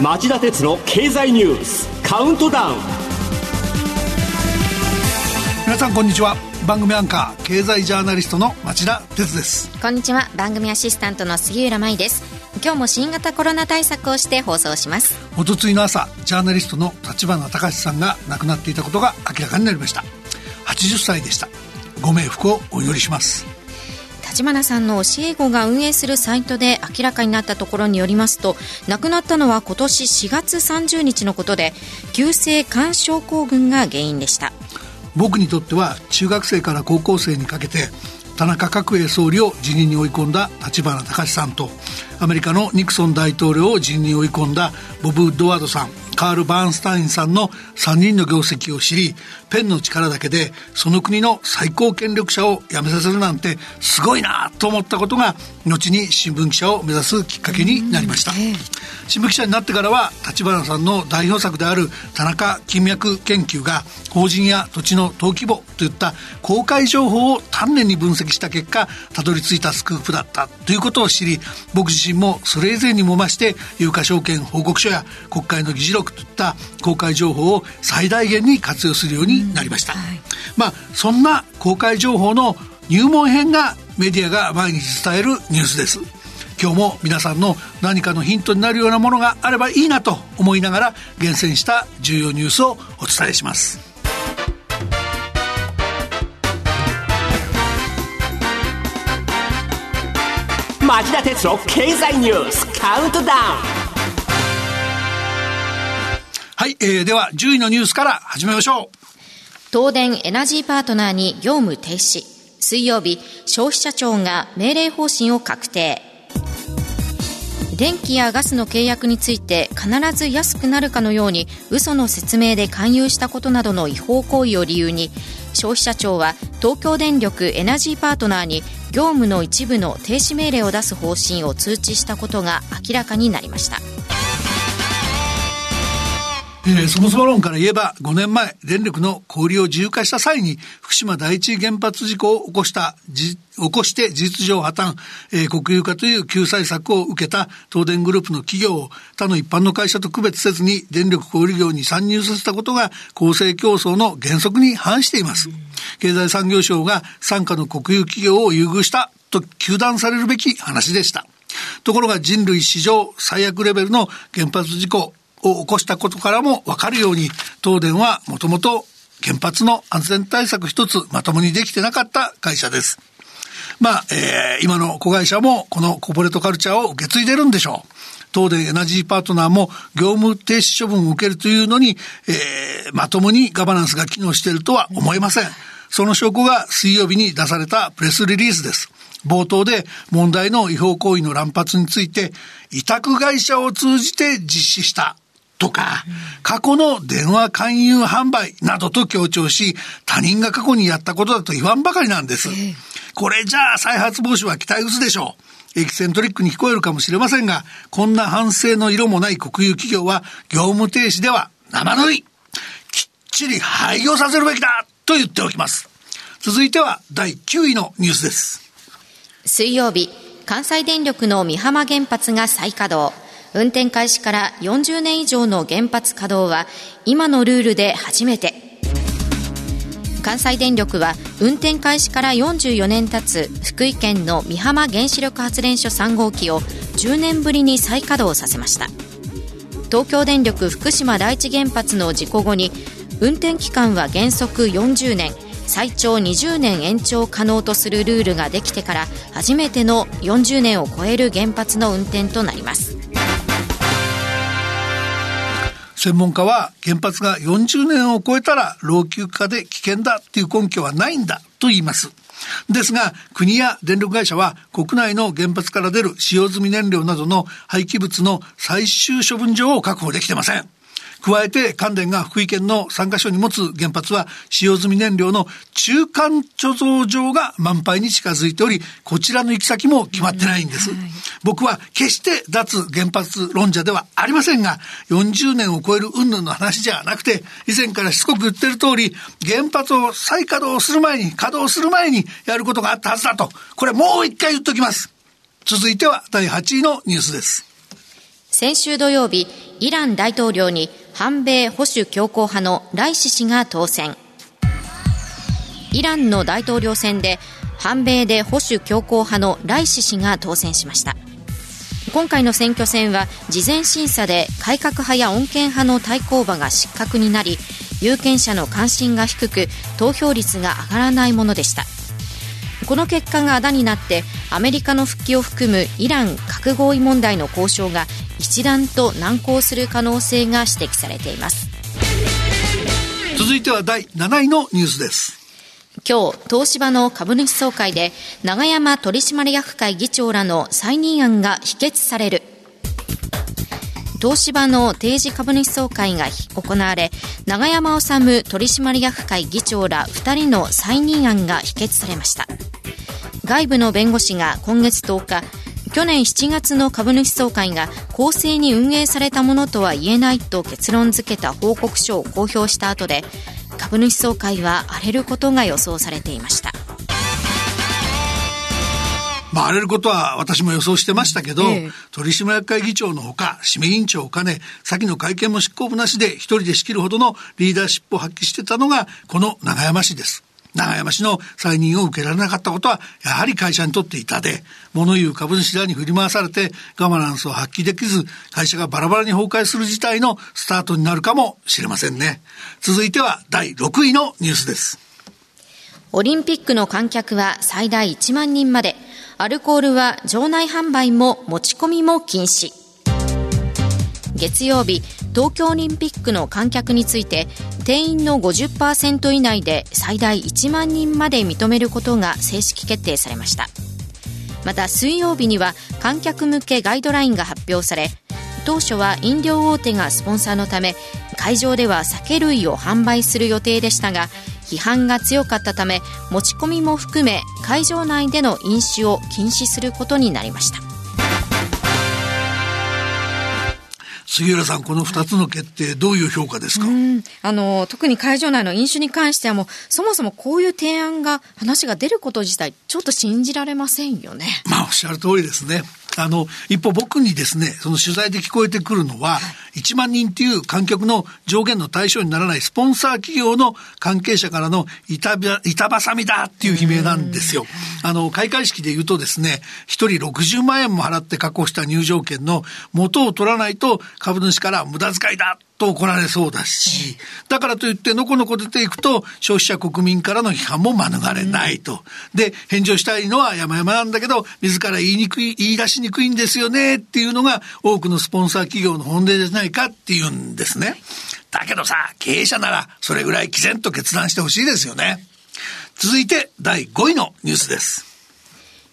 町田鉄の経済ニュースカウントダウン。皆さんこんにちは。番組アンカー経済ジャーナリストの町田鉄です。こんにちは。番組アシスタントの杉浦舞です。今日も新型コロナ対策をして放送します。おとついの朝ジャーナリストの立花隆さんが亡くなっていたことが明らかになりました。80歳でした。ご冥福をお祈りします立花さんの教え子が運営するサイトで明らかになったところによりますと亡くなったのは今年4月30日のことで急性肝症候群が原因でした。僕にとっては中学生から高校生にかけて田中角栄総理を辞任に追い込んだ立花隆さんとアメリカのニクソン大統領を辞任に追い込んだボブ・ウッドワードさんカール・バーンスタインさんの3人の業績を知りペンの力だけでその国の最高権力者を辞めさせるなんてすごいなと思ったことが後に新聞記者を目指すきっかけになりました、新聞記者になってからは立花さんの代表作である田中金脈研究が法人や土地の登記簿といった公開情報を丹念に分析した結果たどり着いたスクープだったということを知り僕自身もそれ以前にも増して有価証券報告書や国会の議事録といった公開情報を最大限に活用するようになりました、はい、まあそんな公開情報の入門編がメディアが毎日伝えるニュースです今日も皆さんの何かのヒントになるようなものがあればいいなと思いながら厳選した重要ニュースをお伝えします町田哲郎経済ニュースカウントダウンはい、えー、では10位のニュースから始めましょう東電エナジーパートナーに業務停止。水曜日、消費者庁が命令方針を確定。電気やガスの契約について必ず安くなるかのように嘘の説明で勧誘したことなどの違法行為を理由に消費者庁は東京電力エナジーパートナーに業務の一部の停止命令を出す方針を通知したことが明らかになりました。えー、そもそも論から言えば5年前電力の小売を自由化した際に福島第一原発事故を起こした起こして事実上破綻、えー、国有化という救済策を受けた東電グループの企業を他の一般の会社と区別せずに電力小売業に参入させたことが公正競争の原則に反しています。経済産業省が傘下の国有企業を優遇したと糾弾されるべき話でした。ところが人類史上最悪レベルの原発事故を起こしたことからもわかるように、東電はもともと原発の安全対策一つまともにできてなかった会社です。まあ、えー、今の子会社もこのコーポレートカルチャーを受け継いでるんでしょう。東電エナジーパートナーも業務停止処分を受けるというのに、えー、まともにガバナンスが機能しているとは思えません。その証拠が水曜日に出されたプレスリリースです。冒頭で問題の違法行為の乱発について、委託会社を通じて実施したとか、過去の電話勧誘販売などと強調し、他人が過去にやったことだと言わんばかりなんです。これじゃあ再発防止は期待薄でしょう。エキセントリックに聞こえるかもしれませんが、こんな反省の色もない国有企業は業務停止では生ぬい。きっちり廃業させるべきだと言っておきます。続いては第9位のニュースです。水曜日、関西電力の美浜原発が再稼働。運転開始から40年以上の原発稼働は今のルールで初めて。関西電力は運転開始から44年経つ福井県の美浜原子力発電所3号機を10年ぶりに再稼働させました。東京電力福島第一原発の事故後に運転期間は原則40年最長20年延長可能とするルールができてから初めての40年を超える原発の運転となります。専門家は原発が40年を超えたら老朽化で危険だっていう根拠はないんだと言います。ですが、国や電力会社は国内の原発から出る使用済み燃料などの廃棄物の最終処分場を確保できてません。加えて関電が福井県の3カ所に持つ原発は使用済み燃料の中間貯蔵場が満杯に近づいており、こちらの行き先も決まってないんです。僕は決して脱原発論者ではありませんが、40年を超える云々の話じゃなくて、以前からしつこく言ってる通り、原発を再稼働する前に、稼働する前にやることがあったはずだと、これもう一回言っときます。続いては第8位のニュースです。先週土曜日、イラン大統領に反米保守強硬派のライシ氏が当選。イランの大統領選で反米で保守強硬派のライシ氏が当選しました今回の選挙戦は事前審査で改革派や穏健派の対抗馬が失格になり有権者の関心が低く投票率が上がらないものでしたこの結果があだになってアメリカの復帰を含むイラン核合意問題の交渉が一段と難航する可能性が指摘されています続いては第7位のニュースです今日、東芝の株主総会で永山取締役会議長らの再任案が否決される。東芝の定時株主総会が行われ、永山治取締役会議長ら2人の再任案が否決されました。外部の弁護士が今月10日、去年7月の株主総会が公正に運営されたものとは言えないと結論付けた報告書を公表した後で、株主総会は荒れることが予想されていました。まあ、荒れることは私も予想してましたけど、ええ、取締役会議長のほか、指名委員長を兼ね、先の会見も執行部なしで一人で仕切るほどのリーダーシップを発揮してたのが、この永山氏です。永山氏の再任を受けられなかったことは、やはり会社にとって痛手。物言う株主らに振り回されて、ガバナンスを発揮できず、会社がバラバラに崩壊する事態のスタートになるかもしれませんね。続いては第6位のニュースです。オリンピックの観客は最大1万人まで、アルコールは場内販売も持ち込みも禁止。月曜日、東京オリンピックの観客について定員の50%以内で最大1万人まで認めることが正式決定されました。また水曜日には観客向けガイドラインが発表され当初は飲料大手がスポンサーのため会場では酒類を販売する予定でしたが批判が強かったため持ち込みも含め会場内での飲酒を禁止することになりました。杉浦さん、この2つの決定、どういう評価ですか？あの特に会場内の飲酒に関してはもう、そもそもこういう提案が、話が出ること自体、ちょっと信じられませんよね。まあ、おっしゃる通りですね。あの、一方僕にですね、その取材で聞こえてくるのは、1万人っていう観客の上限の対象にならないスポンサー企業の関係者からの板板挟みだっていう悲鳴なんですよ。あの、開会式で言うとですね、1人60万円も払って確保した入場券の元を取らないと株主から無駄遣いだと怒られそうだし、だからといってのこのこ出ていくと消費者国民からの批判も免れないと。で、返上したいのは山々なんだけど、自ら言いにくい、言い出しにくいんですよねっていうのが多くのスポンサー企業の本音じゃないかっていうんですね。だけどさ、経営者ならそれぐらい毅然と決断してほしいですよね。続いて第5位のニュースです。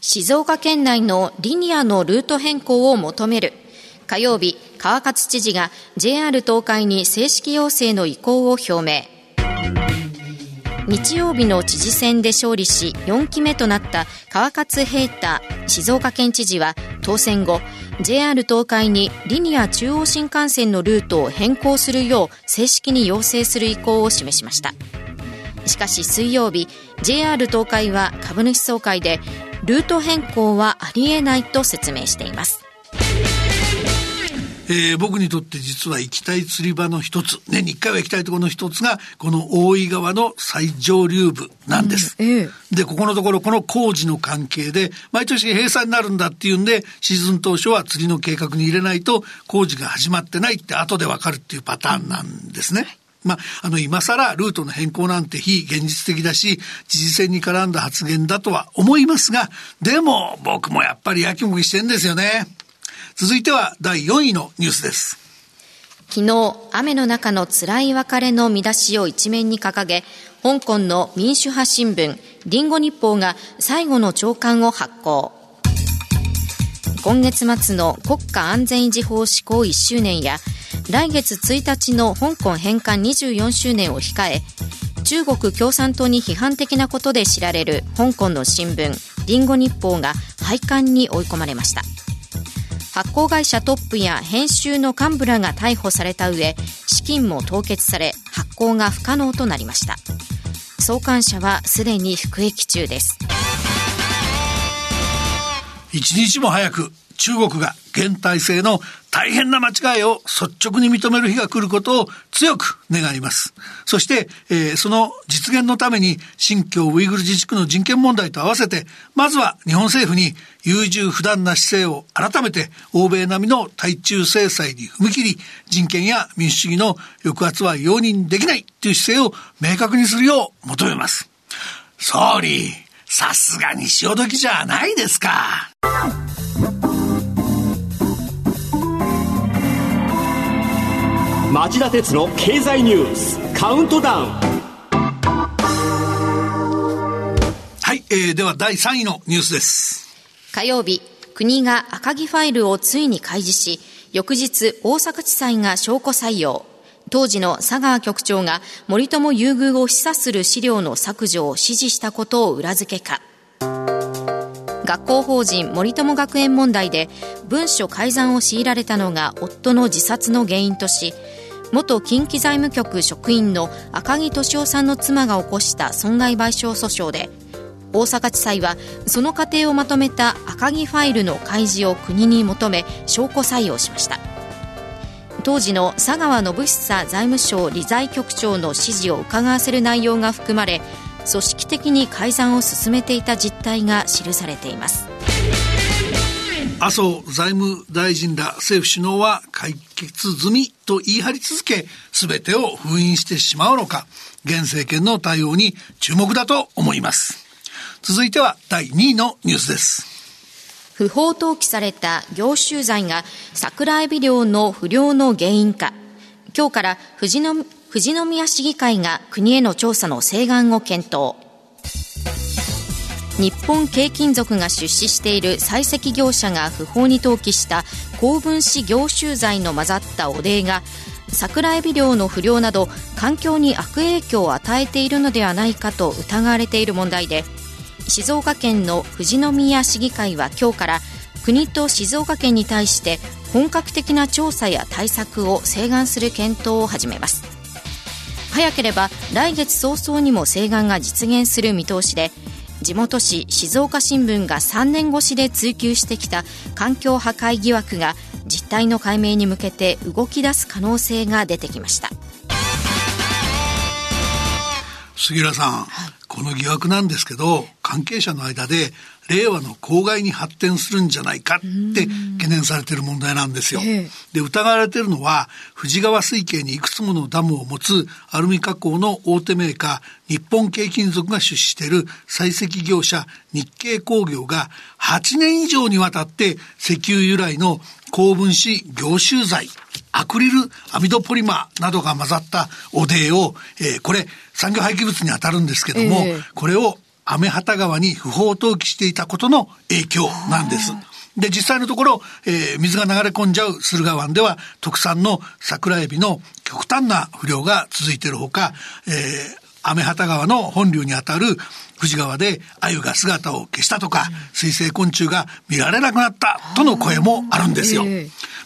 静岡県内のリニアのルート変更を求める。火曜日、川勝知事が JR 東海に正式要請の意向を表明。日曜日の知事選で勝利し4期目となった川勝平太静岡県知事は当選後 JR 東海にリニア中央新幹線のルートを変更するよう正式に要請する意向を示しましたしかし水曜日 JR 東海は株主総会でルート変更はありえないと説明していますえー、僕にとって実は行きたい釣り場の一つ、年に一回は行きたいところの一つが、この大井川の最上流部なんです。うんえで、ここのところ、この工事の関係で、毎年閉鎖になるんだっていうんで、シーズン当初は釣りの計画に入れないと、工事が始まってないって後でわかるっていうパターンなんですね。まあ、あの、今更ルートの変更なんて非現実的だし、知事選に絡んだ発言だとは思いますが、でも僕もやっぱりやきもきしてんですよね。続いては第4位のニュースです。昨日、雨の中の辛い別れの見出しを一面に掲げ、香港の民主派新聞、リンゴ日報が最後の朝刊を発行。今月末の国家安全維持法施行1周年や、来月1日の香港返還24周年を控え、中国共産党に批判的なことで知られる香港の新聞、リンゴ日報が廃刊に追い込まれました。発行会社トップや編集の幹部らが逮捕された上資金も凍結され発行が不可能となりました。創刊者はすでに服役中です。一日も早く中国が現体制の大変な間違いを率直に認める日が来ることを強く願います。そして、えー、その実現のために新疆ウイグル自治区の人権問題と合わせて、まずは日本政府に優柔不断な姿勢を改めて欧米並みの対中制裁に踏み切り、人権や民主主義の抑圧は容認できないという姿勢を明確にするよう求めます。総理、さすがに潮時じゃないですか。町田鉄の経済ニュースカウントダウン。はい、えー、では第3位のニュースです。火曜日国が赤木ファイルをついに開示し翌日大阪地裁が証拠採用。当時の佐川局長が森友優遇を示唆する資料の削除を指示したことを裏付けか。学校法人森友学園問題で文書改ざんを強いられたのが夫の自殺の原因とし元近畿財務局職員の赤木俊夫さんの妻が起こした損害賠償訴訟で大阪地裁はその過程をまとめた赤木ファイルの開示を国に求め証拠採用しました。当時の佐川信久財務省理財局長の指示を伺わせる内容が含まれ組織的に改ざんを進めていた実態が記されています。麻生財務大臣ら政府首脳は解決済みと言い張り続け、全てを封印してしまうのか、現政権の対応に注目だと思います。続いては第2位のニュースです。不法投棄された業種罪が桜エビ漁の不良の原因か。今日から富士富士宮市議会が国への調査の請願を検討。日本軽金属が出資している採石業者が不法に投棄した高分子凝集剤の混ざった汚泥が桜エビ漁の不良など環境に悪影響を与えているのではないかと疑われている問題で静岡県の富士宮市議会は今日から国と静岡県に対して本格的な調査や対策を請願する検討を始めます。早ければ来月早々にも請願が実現する見通しで地元紙静岡新聞が3年越しで追及してきた環境破壊疑惑が実態の解明に向けて動き出す可能性が出てきました。杉浦さん、はい、この疑惑なんですけど関係者の間で令和の公害に発展するんじゃないかって懸念されている問題なんですよ。で、疑われているのは、富士川水系にいくつものダムを持つアルミ加工の大手メーカー、日本軽金属が出資している採石業者、日経工業が8年以上にわたって石油由来の高分子凝集剤、アクリルアミドポリマーなどが混ざった汚泥を、えー、これ産業廃棄物に当たるんですけども、えー、これを雨畑川に不法投棄していたことの影響なんです。で、実際のところ、えー、水が流れ込んじゃう駿河湾では特産の桜エビの極端な不良が続いているほか、えー、雨畑川の本流にあたる富士川で鮎が姿を消したとか、水生昆虫が見られなくなったとの声もあるんですよ。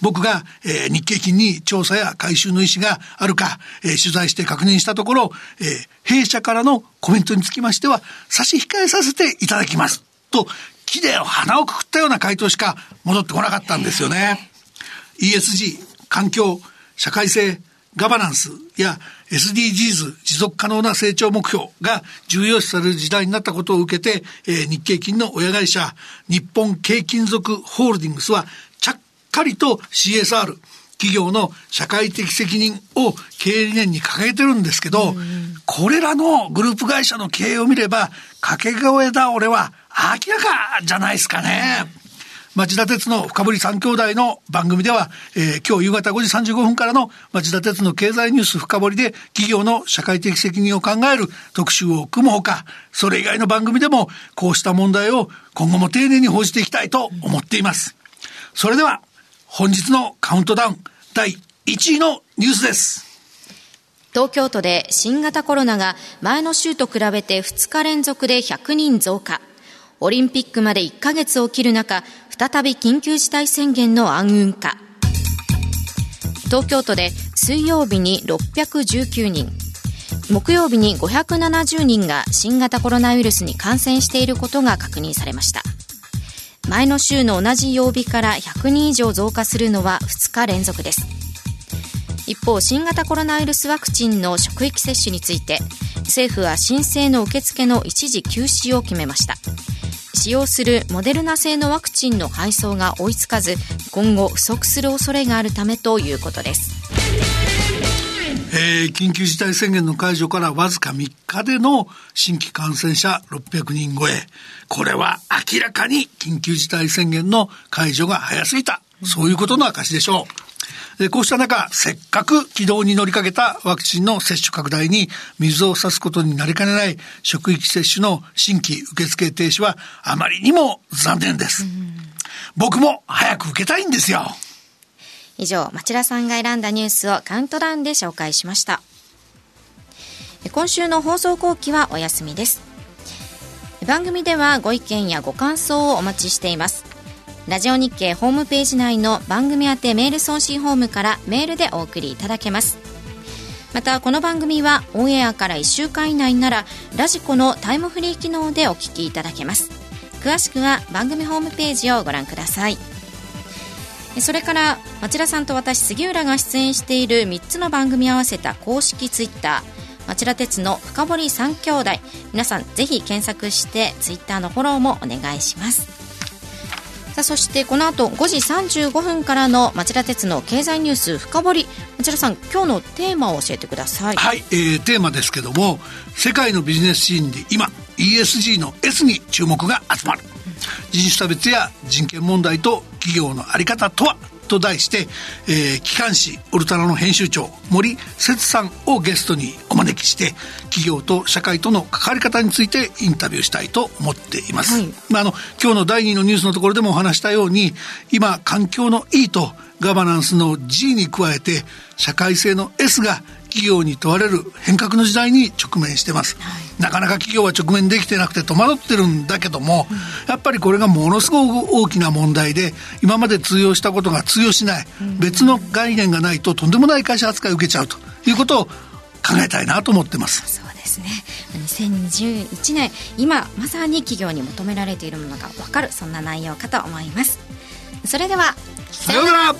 僕が、えー、日経金に調査や回収の意思があるか、えー、取材して確認したところ、えー、弊社からのコメントにつきましては、差し控えさせていただきます。と、木で鼻をくくったような回答しか戻ってこなかったんですよね。ESG、環境、社会性、ガバナンスや SDGs 持続可能な成長目標が重要視される時代になったことを受けて、えー、日経金の親会社日本軽金属ホールディングスはちゃっかりと CSR 企業の社会的責任を経営理念に掲げてるんですけど、これらのグループ会社の経営を見れば、掛け声だ俺は明らかじゃないですかね。町田鉄の深堀三兄弟の番組では、えー、今日夕方5時35分からの町田鉄の経済ニュース深堀で企業の社会的責任を考える特集を組むほか、それ以外の番組でもこうした問題を今後も丁寧に報じていきたいと思っています。それでは本日のカウントダウン第1位のニュースです。東京都で新型コロナが前の週と比べて2日連続で100人増加。オリンピックまで1ヶ月を切る中、再び緊急事態宣言の暗雲化。東京都で水曜日に619人、木曜日に570人が新型コロナウイルスに感染していることが確認されました。前の週の同じ曜日から100人以上増加するのは2日連続です一方新型コロナウイルスワクチンの職域接種について政府は申請の受付の一時休止を決めました使用するモデルナ製のワクチンの配送が追いつかず今後不足する恐れがあるためということですえー、緊急事態宣言の解除からわずか3日での新規感染者600人超え。これは明らかに緊急事態宣言の解除が早すぎた。そういうことの証でしょう。でこうした中、せっかく軌道に乗りかけたワクチンの接種拡大に水を差すことになりかねない職域接種の新規受付停止はあまりにも残念です。僕も早く受けたいんですよ。以上、町田さんが選んだニュースをカウントダウンで紹介しました。今週の放送後期はお休みです。番組ではご意見やご感想をお待ちしています。ラジオ日経ホームページ内の番組宛てメール送信ホームからメールでお送りいただけます。またこの番組はオンエアから1週間以内ならラジコのタイムフリー機能でお聞きいただけます。詳しくは番組ホームページをご覧ください。それから町田さんと私杉浦が出演している3つの番組合わせた公式ツイッター。町田鉄の深堀三兄弟。皆さんぜひ検索してツイッターのフォローもお願いします。さあそしてこの後5時35分からの町田鉄の経済ニュース深堀町田さん今日のテーマを教えてください。はい、えー、テーマですけども世界のビジネスシーンで今 ESG の S に注目が集まる。人種差別や人権問題と企業の在り方とはと題して、えー、機関紙オルタナの編集長森節さんをゲストにお招きして企業と社会との関わり方についてインタビューしたいと思っています、はい、まあ、あの今日の第2のニュースのところでもお話したように今環境の E とガバナンスの G に加えて社会性の S が企業に問われる変革の時代に直面してます、はい、なかなか企業は直面できてなくて戸惑ってるんだけども、うん、やっぱりこれがものすごく大きな問題で今まで通用したことが通用しない、うん、別の概念がないととんでもない会社扱いを受けちゃうということを考えたいなと思ってます。そうですね。2021年今まさに企業に求められているものが分かるそんな内容かと思います。それではさようなら